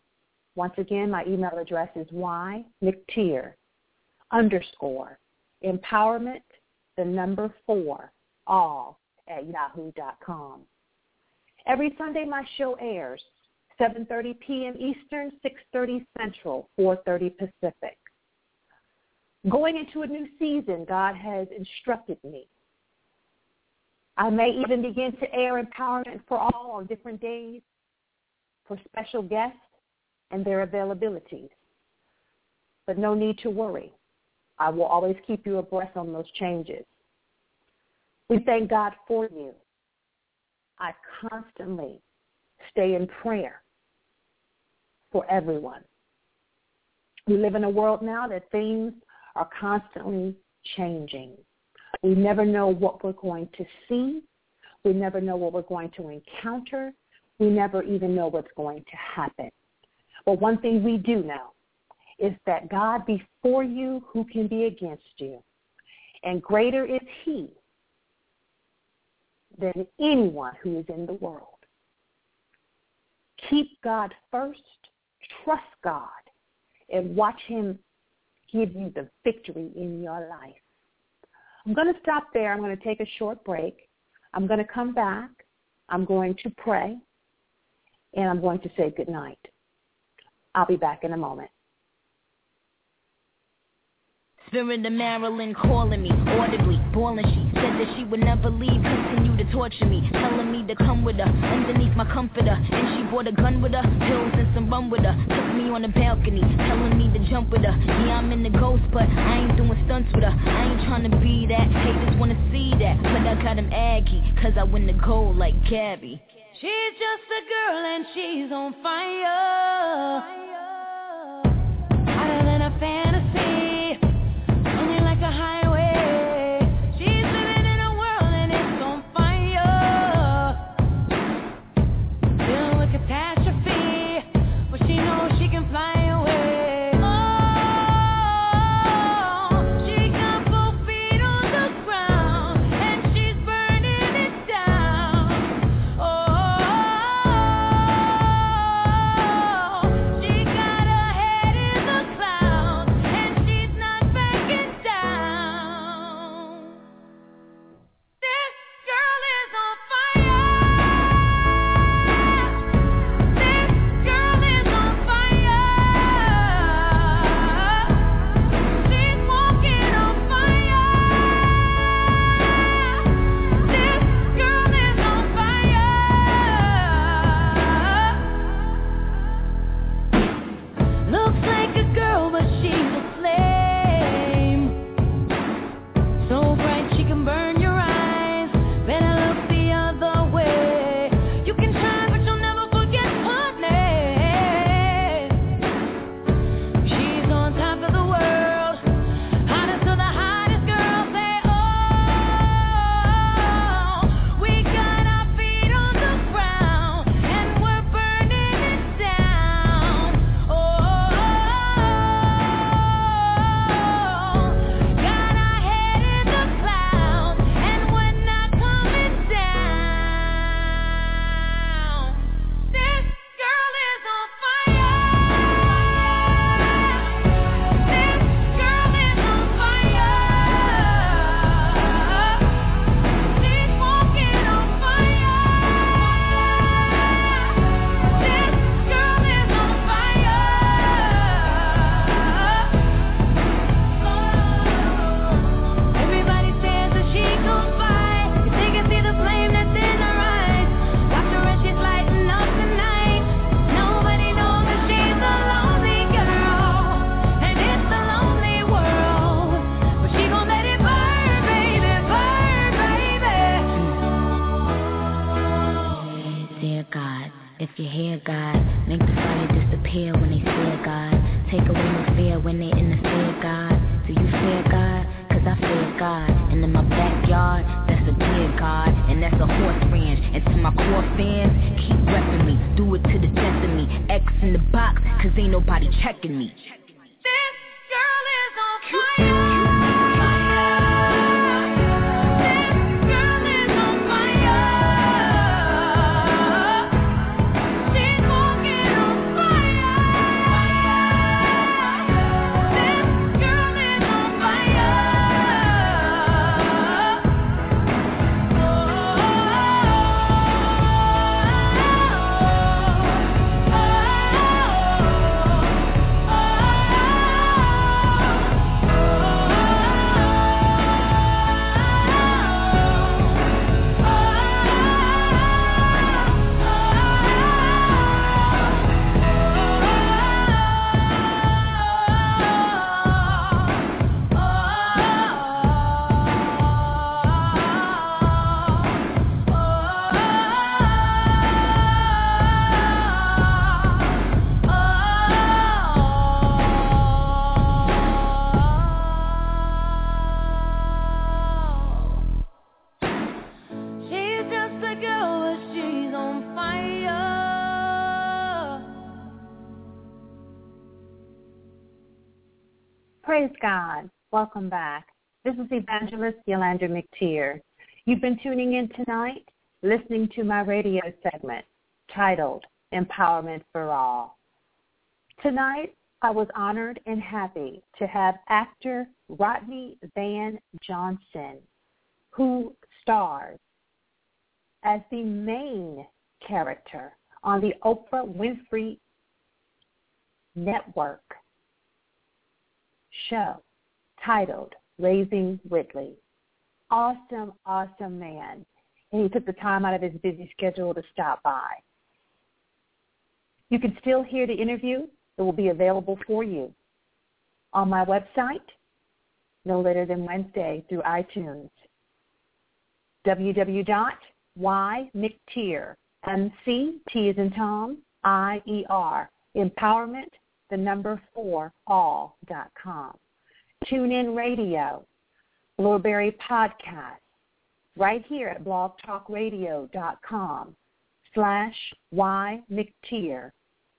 Once again, my email address is ymctier underscore empowerment, the number four, all at yahoo.com. Every Sunday my show airs 7.30 p.m. Eastern, 6.30 Central, 4.30 Pacific. Going into a new season, God has instructed me. I may even begin to air empowerment for all on different days for special guests and their availabilities. But no need to worry. I will always keep you abreast on those changes. We thank God for you. I constantly stay in prayer for everyone. We live in a world now that things are constantly changing. We never know what we're going to see. We never know what we're going to encounter. We never even know what's going to happen. But one thing we do know is that God before you, who can be against you? And greater is he than anyone who is in the world. Keep God first, trust God, and watch him give you the victory in your life. I'm going to stop there. I'm going to take a short break. I'm going to come back. I'm going to pray, and I'm going to say good night. I'll be back in a moment. Of Marilyn calling me audibly, boiling. She said that she would never leave, continue to torture me, telling me to come with her underneath my comforter. And she brought a gun with her, pills and some rum with her. Took me on the balcony, telling me to jump with her. Yeah, I'm in the ghost, but I ain't doing stunts with her. I ain't trying to be that. Haters wanna see that, but I got him aggy, cause I win the gold like Gabby. She's just a girl and she's on fire. Welcome back. This is Evangelist Yulander McTier. You've been tuning in tonight, listening to my radio segment titled Empowerment for All. Tonight, I was honored and happy to have actor Rodney Van Johnson, who stars as the main character on the Oprah Winfrey Network show titled Raising Whitley. Awesome, awesome man. And he took the time out of his busy schedule to stop by. You can still hear the interview. It will be available for you on my website no later than Wednesday through iTunes. www.ymctier, M-C-T is in Tom, I-E-R, empowerment the number four, all.com. Tune in radio, Blubrry podcast, right here at blogtalkradio.com slash Y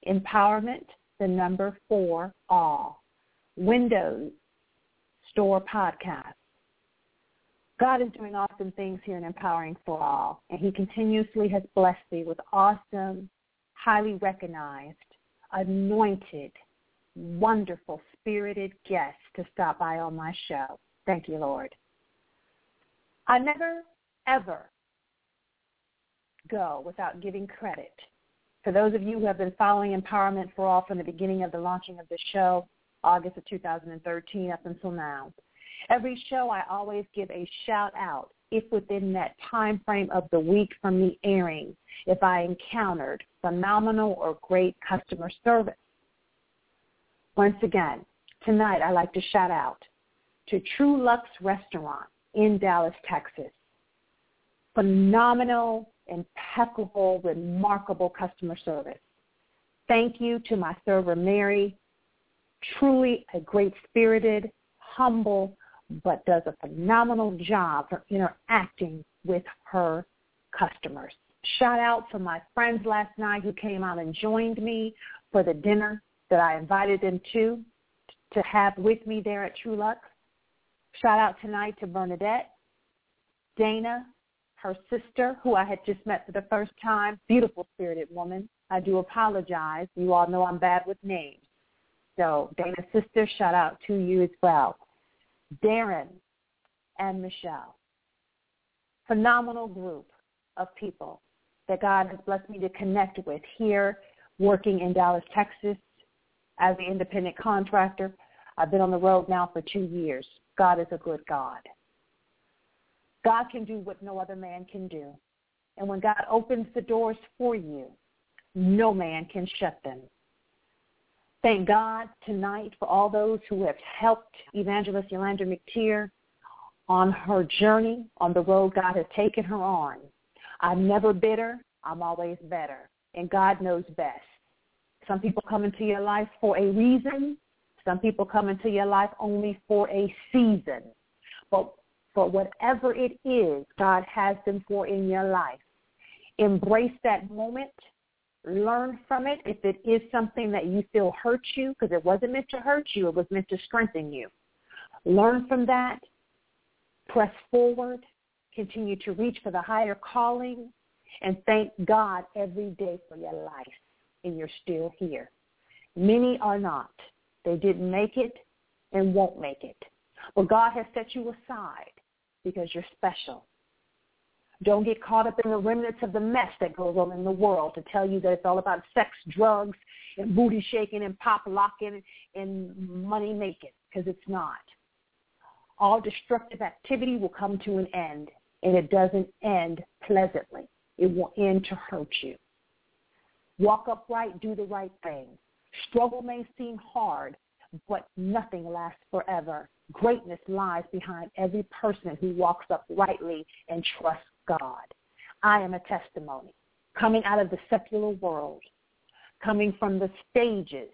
empowerment, the number four, all. Windows, store podcast. God is doing awesome things here in Empowering for All, and he continuously has blessed me with awesome, highly recognized, anointed, wonderful, spirited guests to stop by on my show. Thank you, Lord. I never, ever go without giving credit. For those of you who have been following Empowerment for All from the beginning of the launching of the show, August of 2013 up until now, every show I always give a shout out if within that time frame of the week from the airing, if I encountered phenomenal or great customer service. Once again, tonight I'd like to shout out to Truluck's Restaurant in Dallas, Texas. Phenomenal, impeccable, remarkable customer service. Thank you to my server, Mary. Truly a great-spirited, humble, but does a phenomenal job for interacting with her customers. Shout out to my friends last night who came out and joined me for the dinner that I invited them to to have with me there at Truluck's. Shout out tonight to Bernadette, Dana, her sister, who I had just met for the first time. Beautiful spirited woman. I do apologize. You all know I'm bad with names. So Dana's sister, shout out to you as well. Darren and Michelle. Phenomenal group of people that God has blessed me to connect with here working in Dallas, Texas as an independent contractor. I've been on the road now for two years. God is a good God. God can do what no other man can do. And when God opens the doors for you, no man can shut them. Thank God tonight for all those who have helped Evangelist Yulander McTier on her journey on the road God has taken her on. I'm never bitter. I'm always better. And God knows best. Some people come into your life for a reason. Some people come into your life only for a season. But for whatever it is God has them for in your life, embrace that moment. Learn from it. If it is something that you feel hurts you, because it wasn't meant to hurt you, it was meant to strengthen you. Learn from that. Press forward. Continue to reach for the higher calling. And thank God every day for your life. And you're still here. Many are not. They didn't make it and won't make it. But God has set you aside because you're special. Don't get caught up in the remnants of the mess that goes on in the world to tell you that it's all about sex, drugs, and booty shaking and pop locking and money making because it's not. All destructive activity will come to an end and it doesn't end pleasantly. It will end to hurt you. Walk upright, do the right thing. Struggle may seem hard, but nothing lasts forever. Greatness lies behind every person who walks uprightly and trusts God. I am a testimony coming out of the secular world, coming from the stages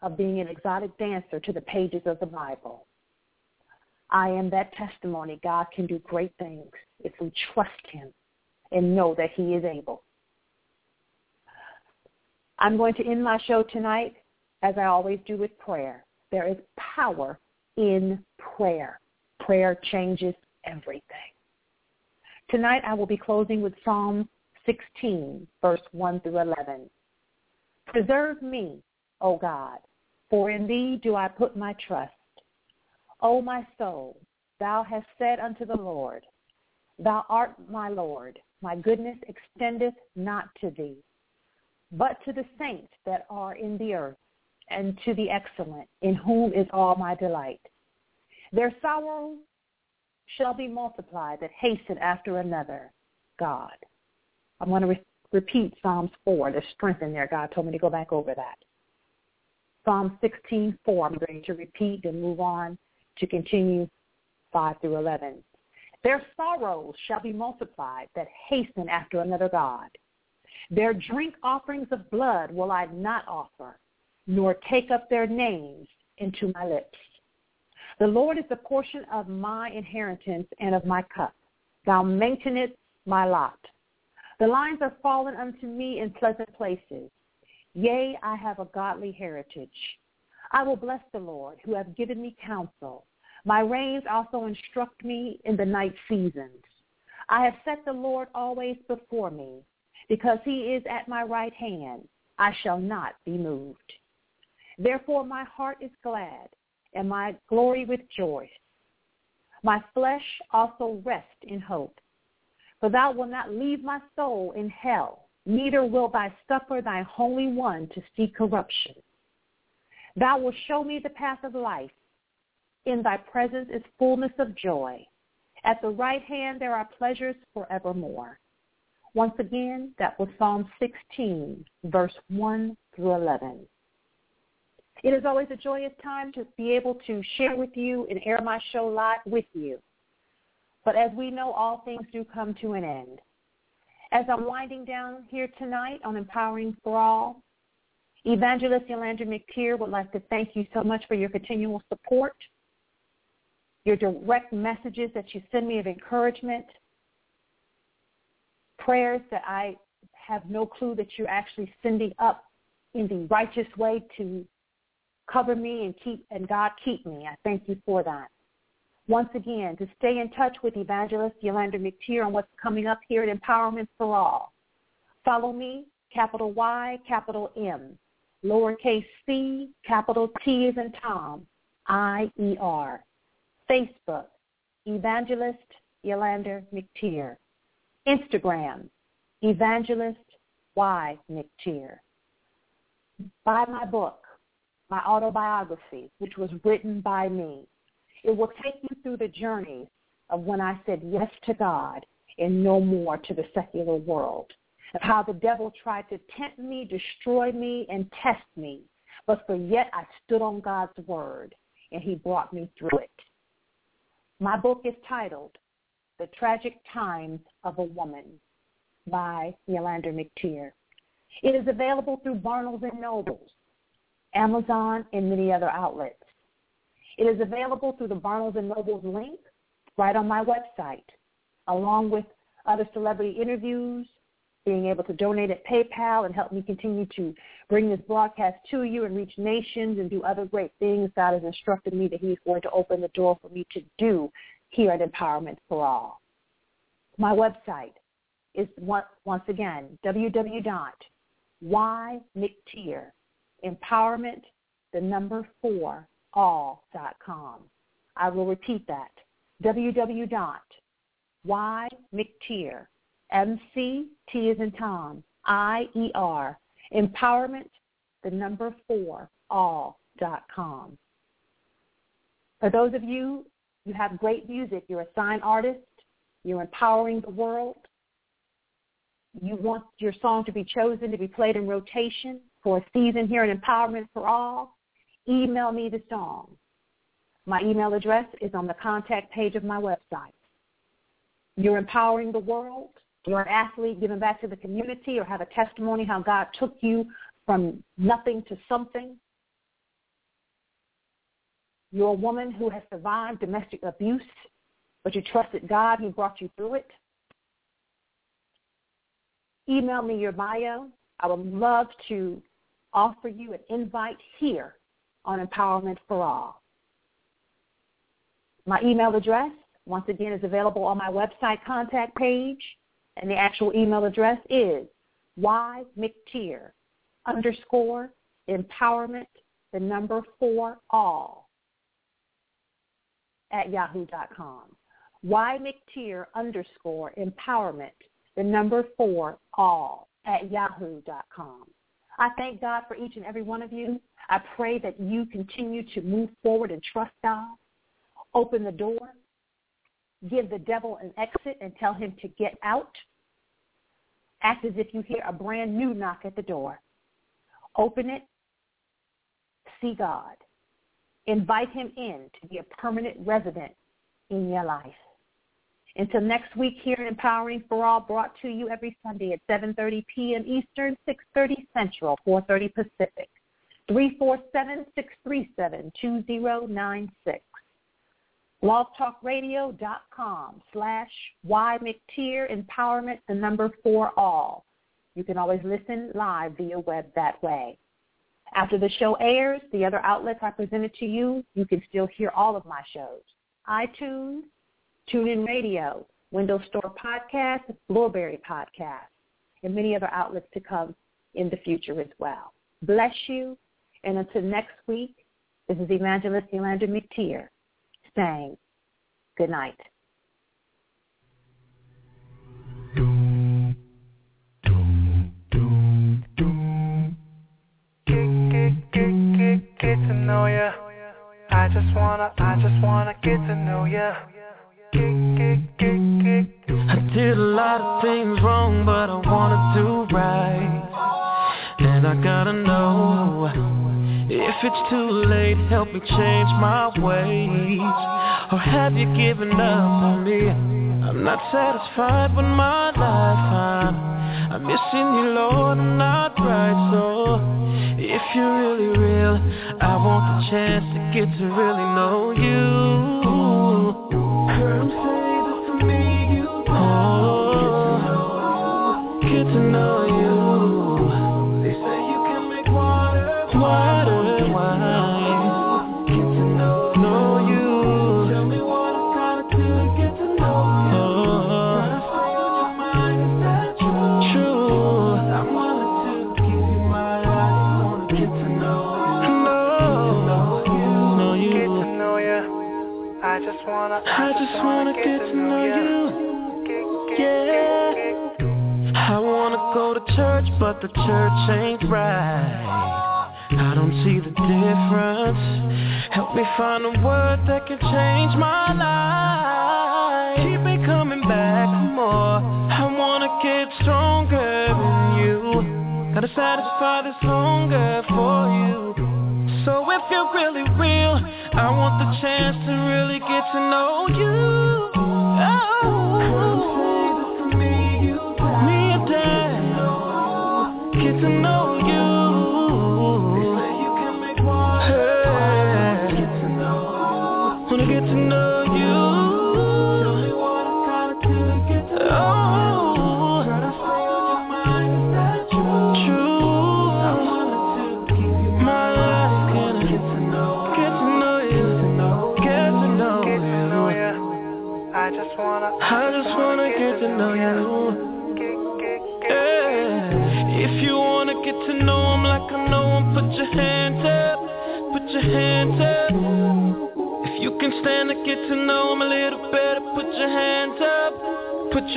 of being an exotic dancer to the pages of the Bible. I am that testimony. God can do great things if we trust him and know that he is able. I'm going to end my show tonight, as I always do, with prayer. There is power in prayer. Prayer changes everything. Tonight I will be closing with Psalm 16, verse 1 through 11. Preserve me, O God, for in thee do I put my trust. O my soul, thou hast said unto the Lord, Thou art my Lord. My goodness extendeth not to thee, but to the saints that are in the earth, and to the excellent, in whom is all my delight. Their sorrow shall be multiplied that hasten after another, God. I'm going to re- repeat Psalms 4. There's strength in there. God told me to go back over that. Psalm 16, 4. I'm going to repeat and move on to continue 5 through 11. Their sorrows shall be multiplied that hasten after another God. Their drink offerings of blood will I not offer, nor take up their names into my lips. The Lord is the portion of my inheritance and of my cup. Thou maintainest my lot. The lines are fallen unto me in pleasant places. Yea, I have a godly heritage. I will bless the Lord, who hath given me counsel. My reins also instruct me in the night seasons. I have set the Lord always before me. Because he is at my right hand, I shall not be moved. Therefore my heart is glad, and my glory with joy. My flesh also rests in hope. For thou wilt not leave my soul in hell, neither will thou suffer thy Holy One to see corruption. Thou wilt show me the path of life. In thy presence is fullness of joy. At the right hand there are pleasures forevermore. Once again, that was Psalm 16, verse 1 through 11. It is always a joyous time to be able to share with you and air my show live with you. But as we know, all things do come to an end. As I'm winding down here tonight on Empowering for All, Evangelist Yulander McTier would like to thank you so much for your continual support your direct messages that you send me of encouragement, prayers that I have no clue that you're actually sending up in the righteous way to cover me and keep and God keep me. I thank you for that. Once again, to stay in touch with Evangelist Yulander McTier on what's coming up here at Empowerment for All. Follow me, capital Y, capital M, lowercase c, capital T is in Tom, I-E-R. Facebook, Evangelist Yulander McTier. Instagram, Evangelist Y McTier. Buy my book, my autobiography, which was written by me. It will take you through the journey of when I said yes to God and no more to the secular world, of how the devil tried to tempt me, destroy me, and test me. But for yet I stood on God's word, and he brought me through it. My book is titled The Tragic Times of a Woman. by Yulander McTier. It is available through Barnes and Nobles, Amazon, and many other outlets. It is available through the Barnes and Nobles link right on my website, along with other celebrity interviews, being able to donate at PayPal and help me continue to bring this broadcast to you and reach nations and do other great things God has instructed me that he's going to open the door for me to do here at Empowerment for All. My website is once again www.ymctier, empowerment, the number four, all.com. I will repeat that, www.ymctier, M-C-T is in Tom, I-E-R, empowerment, the number four, all.com. For those of you, you have great music, you're a sign artist, you're empowering the world, you want your song to be chosen to be played in rotation for a season here at Empowerment for All, email me the song. My email address is on the contact page of my website. You're empowering the world. You're an athlete giving back to the community or have a testimony how God took you from nothing to something. You're a woman who has survived domestic abuse, but you trusted God. He brought you through it. Email me your bio. I would love to offer you an invite here on Empowerment for All. My email address, once again, is available on my website contact page, and the actual email address is ymctier underscore empowerment, the number for all at yahoo.com. ymctier underscore empowerment, the number four, all at yahoo.com. I thank God for each and every one of you. I pray that you continue to move forward and trust God. Open the door. Give the devil an exit and tell him to get out. Act as if you hear a brand new knock at the door. Open it. See God. Invite him in to be a permanent resident in your life. Until next week here in Empowering for All, brought to you every Sunday at 7.30 p.m. Eastern, 6.30 Central, 4.30 Pacific. 347-637-2096. blogtalkradio.com slash ymctier empowerment, the number four all. You can always listen live via web that way. After the show airs, the other outlets I presented to you. You can still hear all of my shows. iTunes, TuneIn Radio, Windows Store Podcast, Blubrry Podcast, and many other outlets to come in the future as well. Bless you, and until next week, this is Evangelist Yulander McTier saying good night. Get to know ya. I just wanna, I just wanna get to know ya. I did a lot of things wrong, but I wanna do right. And I gotta know if it's too late, help me change my ways. Or have you given up on me? I'm not satisfied with my life. I'm, I'm missing you, Lord, I'm not right. So if you're really real, I want the chance to get to really know you. Girl, say this to me, you oh, get to know I just wanna get to know you. Yeah. I wanna go to church, but the church ain't right. I don't see the difference. Help me find a word that can change my life. Keep me coming back for more. I wanna get stronger in you. Gotta satisfy this hunger for you. So if you're really real, I want the chance to really get to know you. Oh,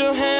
I